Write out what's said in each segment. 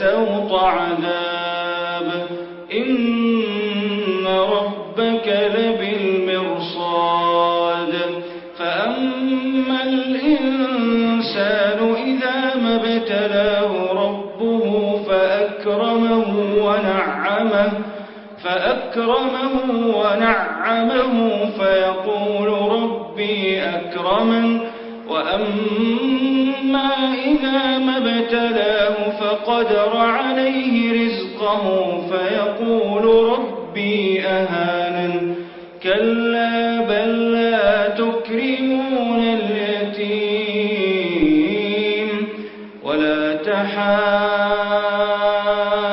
سوط عذاب. إن ربك لبالمرصاد. فأما الإنسان إذا ما ابتلاه ربه فأكرمه ونعمه فأكرمه ونعمه إذا ما ابتلاه فقدر عليه رزقه فيقول ربي أهانن كلا بل لا تكرمون اليتيم ولا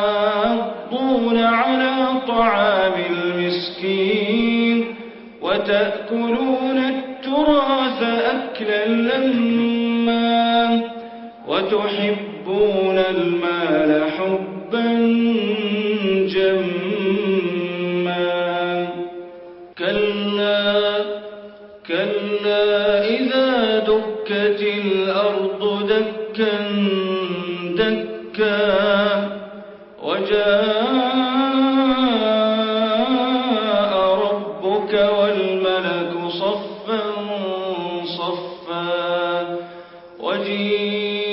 تحاضون على طعام المسكين وتأكلون التراث أكلا لما وتحبون المال حبا جما. كلا كلا إذا دكت الأرض دكا دكا. وجاء ربك والملك صفا صفا. وجيء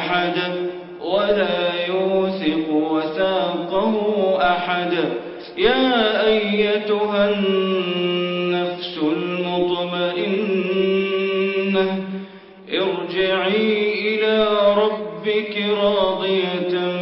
أحد ولا يوثق وثاقه أحد. يا أيتها النفس المطمئنة ارجعي إلى ربك راضية.